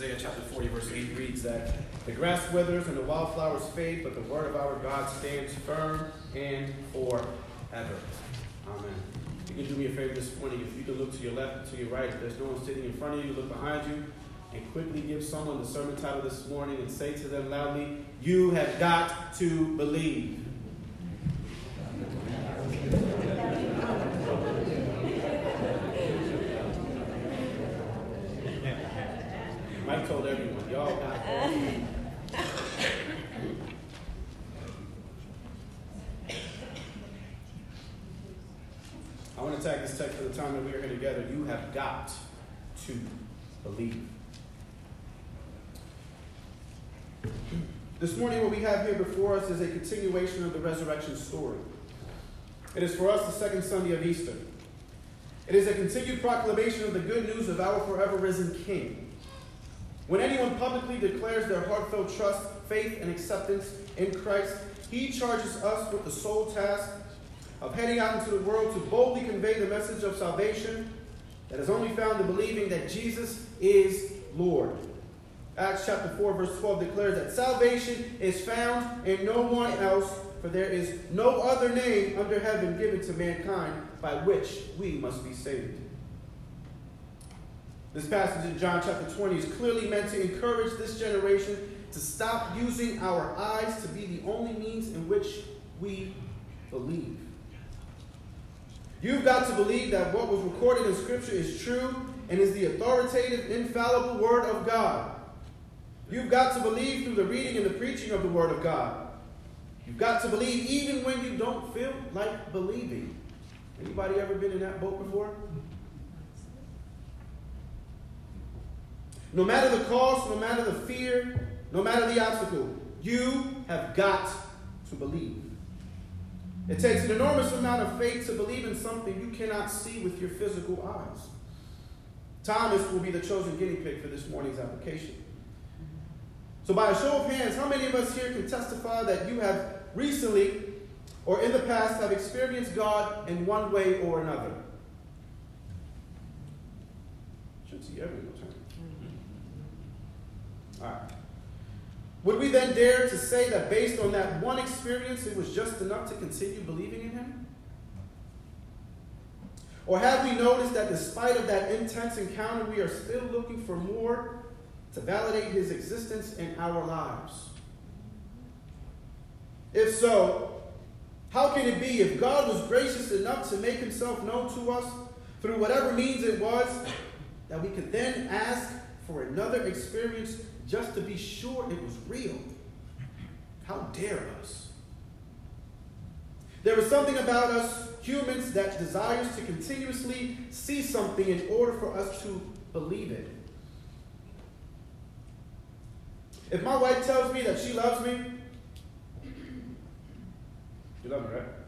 Isaiah chapter 40, verse 8 reads that the grass withers and the wildflowers fade, but the word of our God stands firm and forever. Amen. You can do me a favor this morning. If you can look to your left to your right, if there's no one sitting in front of you, look behind you and quickly give someone the sermon title this morning and say to them loudly, You have got to believe. Mike told everyone, y'all got to believe. I want to tag this text for the time that we are here together. You have got to believe. This morning, what we have here before us is a continuation of the resurrection story. It is for us the second Sunday of Easter. It is a continued proclamation of the good news of our forever risen King. When anyone publicly declares their heartfelt trust, faith, and acceptance in Christ, he charges us with the sole task of heading out into the world to boldly convey the message of salvation that is only found in believing that Jesus is Lord. Acts chapter 4, verse 12 declares that salvation is found in no one else, for there is no other name under heaven given to mankind by which we must be saved. This passage in John chapter 20 is clearly meant to encourage this generation to stop using our eyes to be the only means in which we believe. You've got to believe that what was recorded in Scripture is true and is the authoritative, infallible Word of God. You've got to believe through the reading and the preaching of the Word of God. You've got to believe even when you don't feel like believing. Anybody ever been in that boat before? No matter the cost, no matter the fear, no matter the obstacle, you have got to believe. It takes an enormous amount of faith to believe in something you cannot see with your physical eyes. Thomas will be the chosen guinea pig for this morning's application. So, by a show of hands, how many of us here can testify that you have recently or in the past have experienced God in one way or another? Should see everyone. All right. Would we then dare to say that based on that one experience, it was just enough to continue believing in Him? Or have we noticed that despite of that intense encounter, we are still looking for more to validate His existence in our lives? If so, how can it be if God was gracious enough to make Himself known to us through whatever means it was, that we could then ask for another experience just to be sure it was real. How dare us? There is something about us humans that desires to continuously see something in order for us to believe it. If my wife tells me that she loves me, you love me, right?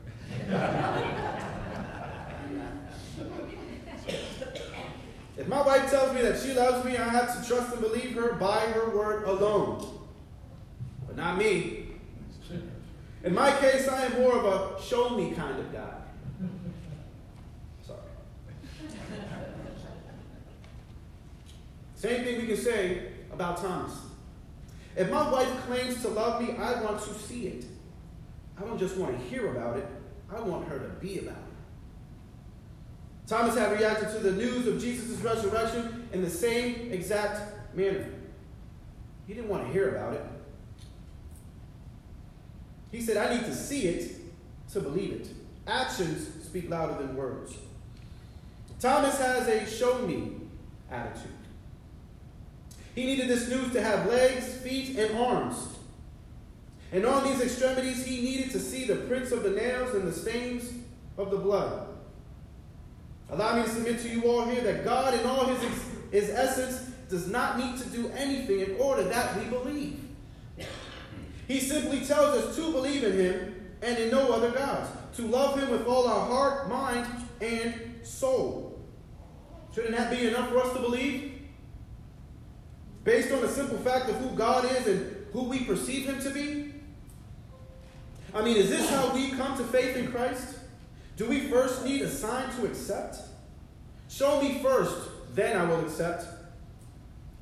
If my wife tells me that she loves me, I have to trust and believe her by her word alone. But not me. In my case, I am more of a show me kind of guy. Sorry. Same thing we can say about Thomas. If my wife claims to love me, I want to see it. I don't just want to hear about it, I want her to be about it. Thomas had reacted to the news of Jesus' resurrection in the same exact manner. He didn't want to hear about it. He said, I need to see it to believe it. Actions speak louder than words. Thomas has a show me attitude. He needed this news to have legs, feet, and arms. And on these extremities, he needed to see the prints of the nails and the stains of the blood. Allow me to submit to you all here that God, in all his, his essence, does not need to do anything in order that we believe. He simply tells us to believe in him and in no other gods, to love him with all our heart, mind, and soul. Shouldn't that be enough for us to believe? Based on the simple fact of who God is and who we perceive him to be? I mean, is this how we come to faith in Christ? Do we first need a sign to accept? Show me first, then I will accept.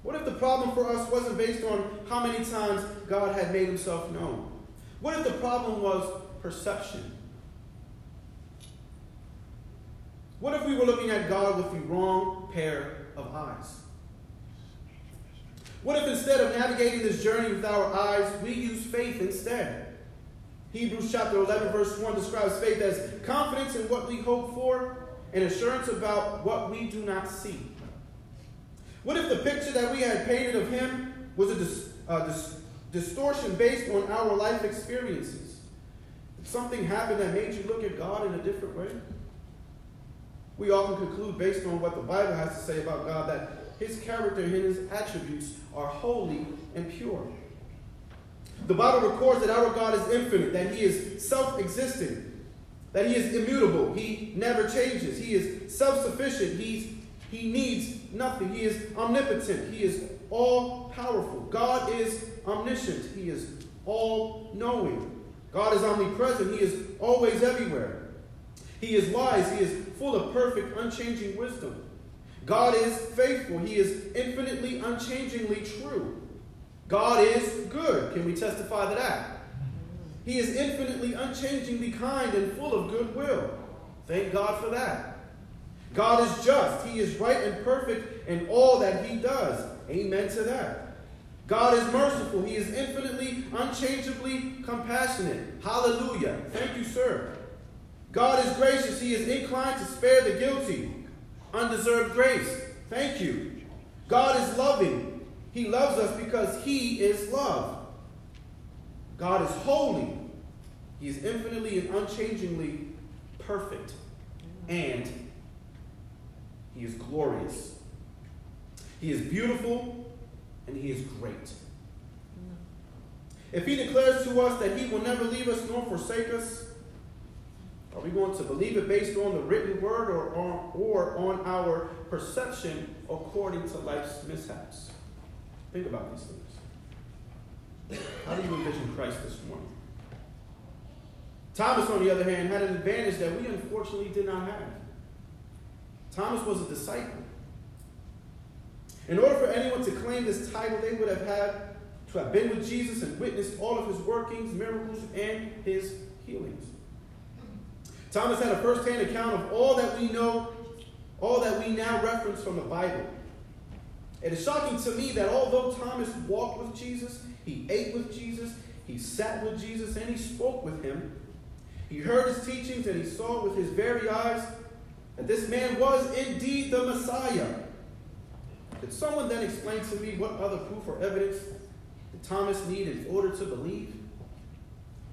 What if the problem for us wasn't based on how many times God had made himself known? What if the problem was perception? What if we were looking at God with the wrong pair of eyes? What if instead of navigating this journey with our eyes, we use faith instead? Hebrews chapter 11, verse 1 describes faith as confidence in what we hope for and assurance about what we do not see. What if the picture that we had painted of him was a dis- uh, dis- distortion based on our life experiences? If something happened that made you look at God in a different way? We often conclude, based on what the Bible has to say about God, that his character and his attributes are holy and pure. The Bible records that our God is infinite, that he is self existent, that he is immutable, he never changes, he is self sufficient, he needs nothing, he is omnipotent, he is all powerful. God is omniscient, he is all knowing. God is omnipresent, he is always everywhere. He is wise, he is full of perfect, unchanging wisdom. God is faithful. He is infinitely, unchangingly true. God is good. Can we testify to that? He is infinitely, unchangingly kind and full of goodwill. Thank God for that. God is just. He is right and perfect in all that he does. Amen to that. God is merciful. He is infinitely, unchangeably compassionate. Hallelujah. Thank you, sir. God is gracious. He is inclined to spare the guilty undeserved grace. Thank you. God is loving. He loves us because He is love. God is holy. He is infinitely and unchangingly perfect. And He is glorious. He is beautiful and He is great. If He declares to us that He will never leave us nor forsake us, are we going to believe it based on the written word or on, or on our perception according to life's mishaps? Think about these things. How do you envision Christ this morning? Thomas, on the other hand, had an advantage that we unfortunately did not have. Thomas was a disciple. In order for anyone to claim this title, they would have had to have been with Jesus and witnessed all of his workings, miracles, and his healings. Thomas had a first-hand account of all that we know, all that we now reference from the Bible. It is shocking to me that although Thomas walked with Jesus, he ate with Jesus, he sat with Jesus, and he spoke with him, he heard his teachings and he saw with his very eyes that this man was indeed the Messiah. Could someone then explain to me what other proof or evidence did Thomas need in order to believe?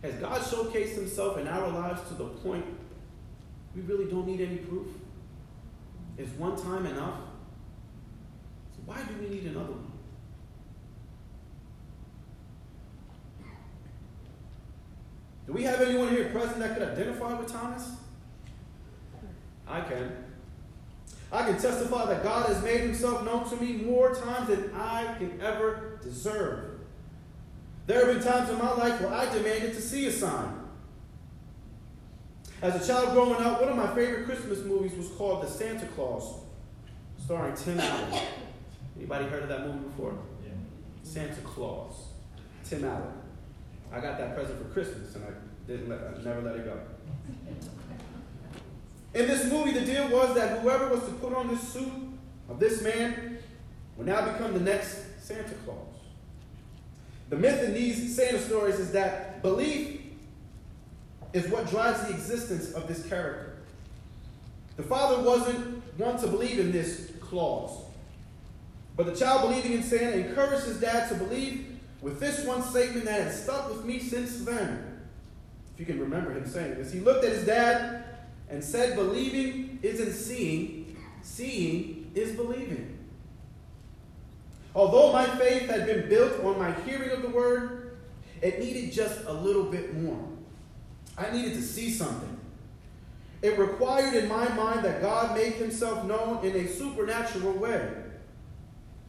Has God showcased himself in our lives to the point we really don't need any proof. Is one time enough? Why do we need another one? Do we have anyone here present that could identify with Thomas? I can. I can testify that God has made himself known to me more times than I can ever deserve. There have been times in my life where I demanded to see a sign. As a child growing up, one of my favorite Christmas movies was called The Santa Claus, starring Tim Allen. Anybody heard of that movie before? Yeah. Santa Claus. Tim Allen. I got that present for Christmas and I didn't let I never let it go. In this movie, the deal was that whoever was to put on this suit of this man would now become the next Santa Claus. The myth in these Santa stories is that belief is what drives the existence of this character. The father wasn't one to believe in this Claus. But the child believing in Santa encouraged his dad to believe with this one statement that has stuck with me since then. If you can remember him saying this, he looked at his dad and said, Believing isn't seeing, seeing is believing. Although my faith had been built on my hearing of the word, it needed just a little bit more. I needed to see something. It required in my mind that God make himself known in a supernatural way.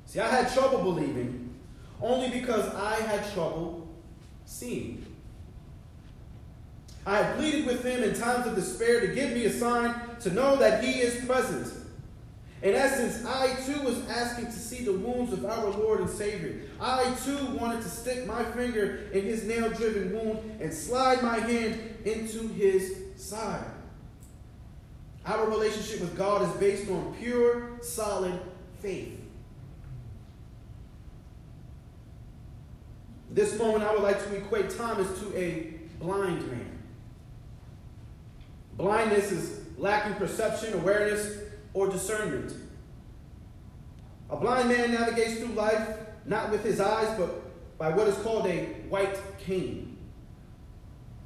See, I had trouble believing only because I had trouble seeing. I had pleaded with him in times of despair to give me a sign to know that he is present. In essence, I too was asking to see the wounds of our Lord and Savior. I too wanted to stick my finger in his nail driven wound and slide my hand into his side. Our relationship with God is based on pure, solid faith. This moment, I would like to equate Thomas to a blind man. Blindness is lacking perception, awareness, or discernment. A blind man navigates through life not with his eyes, but by what is called a white cane.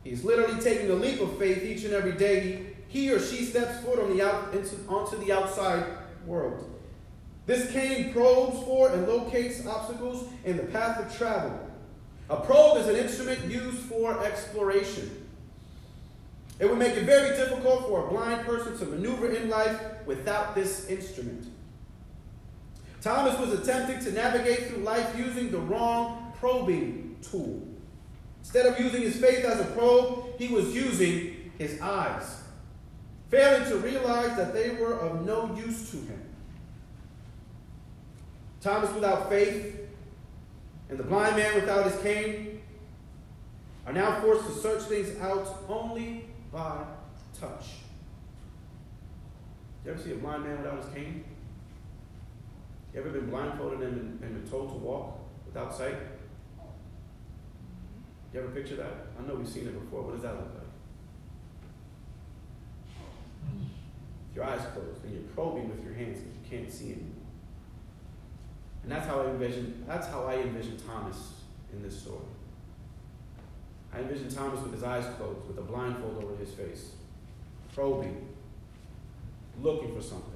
He's literally taking a leap of faith each and every day. He, or she steps foot on the out, into, onto the outside world. This cane probes for and locates obstacles in the path of travel. A probe is an instrument used for exploration. It would make it very difficult for a blind person to maneuver in life without this instrument. Thomas was attempting to navigate through life using the wrong probing tool. Instead of using his faith as a probe, he was using his eyes, failing to realize that they were of no use to him. Thomas without faith and the blind man without his cane are now forced to search things out only by touch. You ever see a blind man without his cane? You ever been blindfolded and, and been told to walk without sight? You ever picture that? I know we've seen it before. What does that look like? Your eyes closed and you're probing with your hands because you can't see anymore. And that's how I envision that's how I envision Thomas in this story. I envision Thomas with his eyes closed, with a blindfold over his face, probing, looking for something.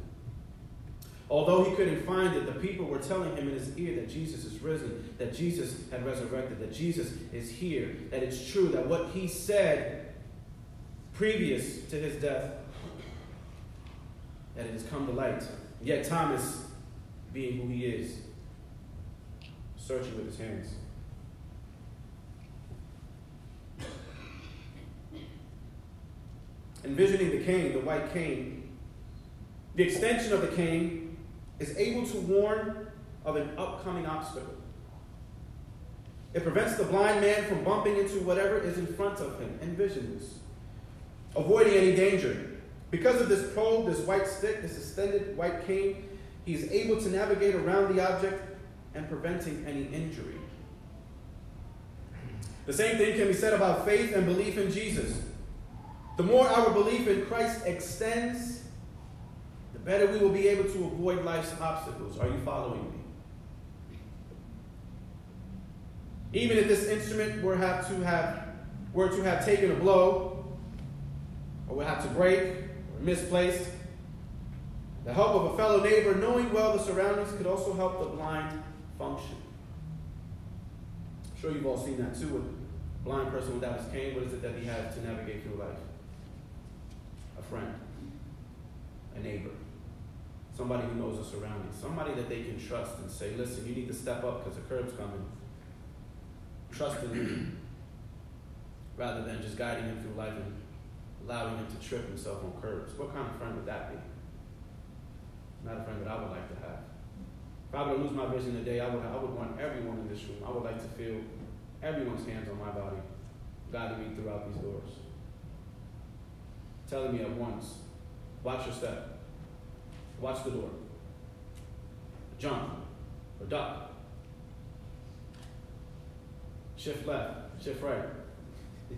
Although he couldn't find it, the people were telling him in his ear that Jesus is risen, that Jesus had resurrected, that Jesus is here, that it's true, that what he said previous to his death, that it has come to light. Yet Thomas, being who he is, searching with his hands. Envisioning the cane, the white cane, the extension of the cane is able to warn of an upcoming obstacle. It prevents the blind man from bumping into whatever is in front of him. Envision this. Avoiding any danger. Because of this probe, this white stick, this extended white cane, he is able to navigate around the object and preventing any injury. The same thing can be said about faith and belief in Jesus. The more our belief in Christ extends, the better we will be able to avoid life's obstacles. Are you following me? Even if this instrument were have to have were to have taken a blow, or would have to break or misplaced, the help of a fellow neighbor, knowing well the surroundings, could also help the blind function. I'm sure you've all seen that too with a blind person without his cane. What is it that he has to navigate through life? A friend, a neighbor, somebody who knows the surroundings, somebody that they can trust and say, listen, you need to step up because the curb's coming. Trust in him rather than just guiding him through life and allowing him to trip himself on curbs. What kind of friend would that be? Not a friend that I would like to have. I were to lose my vision today, I would, I would want everyone in this room, I would like to feel everyone's hands on my body guiding me throughout these doors. Telling me at once, watch your step, watch the door, jump, or duck, shift left, shift right.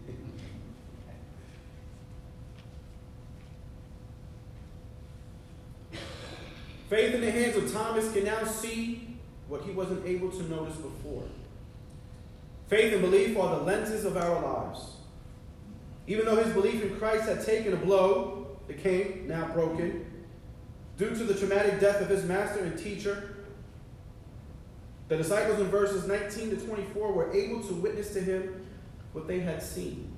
Faith in the hands of Thomas can now see what he wasn't able to notice before. Faith and belief are the lenses of our lives. Even though his belief in Christ had taken a blow, the cane now broken, due to the traumatic death of his master and teacher, the disciples in verses 19 to 24 were able to witness to him what they had seen.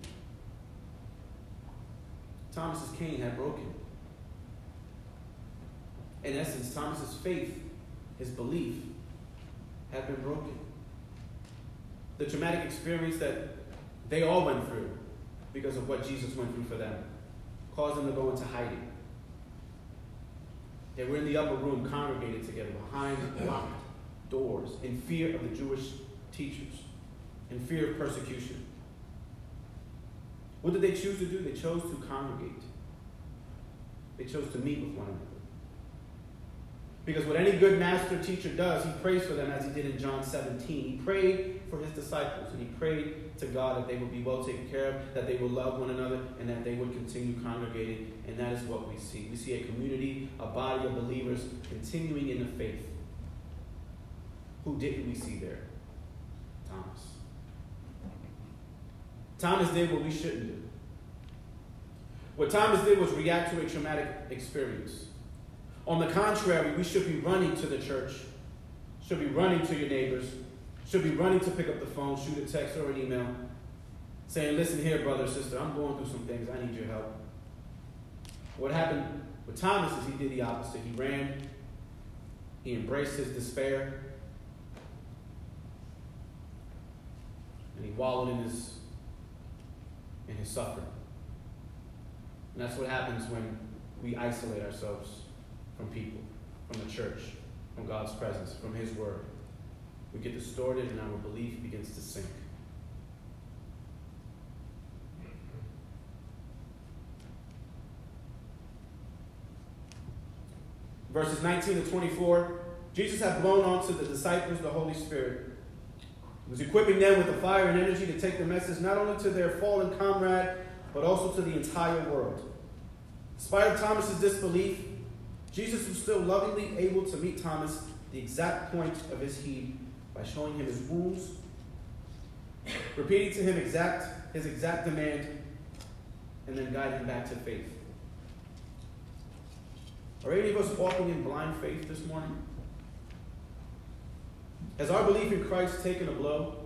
Thomas's cane had broken. In essence, Thomas's faith, his belief, had been broken. The traumatic experience that they all went through because of what Jesus went through for them caused them to go into hiding. They were in the upper room, congregated together behind locked doors, in fear of the Jewish teachers, in fear of persecution. What did they choose to do? They chose to congregate. They chose to meet with one another. Because what any good master teacher does, he prays for them as he did in John 17. He prayed for his disciples and he prayed to God that they would be well taken care of, that they would love one another, and that they would continue congregating. And that is what we see. We see a community, a body of believers continuing in the faith. Who didn't we see there? Thomas. Thomas did what we shouldn't do. What Thomas did was react to a traumatic experience. On the contrary, we should be running to the church, should be running to your neighbors, should be running to pick up the phone, shoot a text or an email, saying, Listen here, brother, sister, I'm going through some things. I need your help. What happened with Thomas is he did the opposite. He ran, he embraced his despair, and he wallowed in his in his suffering. And that's what happens when we isolate ourselves from people, from the church, from God's presence, from His Word. We get distorted and our belief begins to sink. Verses 19 to 24 Jesus had blown onto the disciples the Holy Spirit. He was equipping them with the fire and energy to take the message not only to their fallen comrade, but also to the entire world. Despite Thomas's disbelief, Jesus was still lovingly able to meet Thomas the exact point of his heed by showing him his wounds, repeating to him exact his exact demand, and then guiding him back to faith. Are any of us walking in blind faith this morning? Has our belief in Christ taken a blow?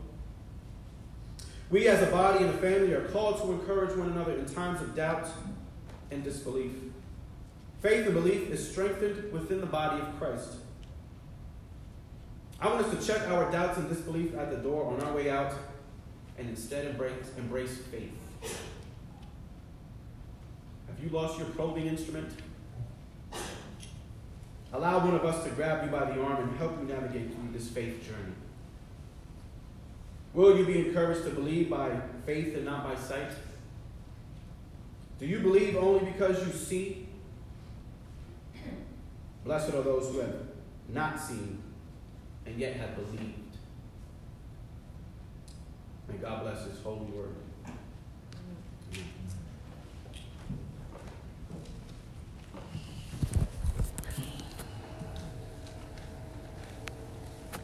We as a body and a family are called to encourage one another in times of doubt and disbelief. Faith and belief is strengthened within the body of Christ. I want us to check our doubts and disbelief at the door on our way out and instead embrace, embrace faith. Have you lost your probing instrument? Allow one of us to grab you by the arm and help you navigate through this faith journey. Will you be encouraged to believe by faith and not by sight? Do you believe only because you see? Blessed are those who have not seen and yet have believed. May God bless His holy word.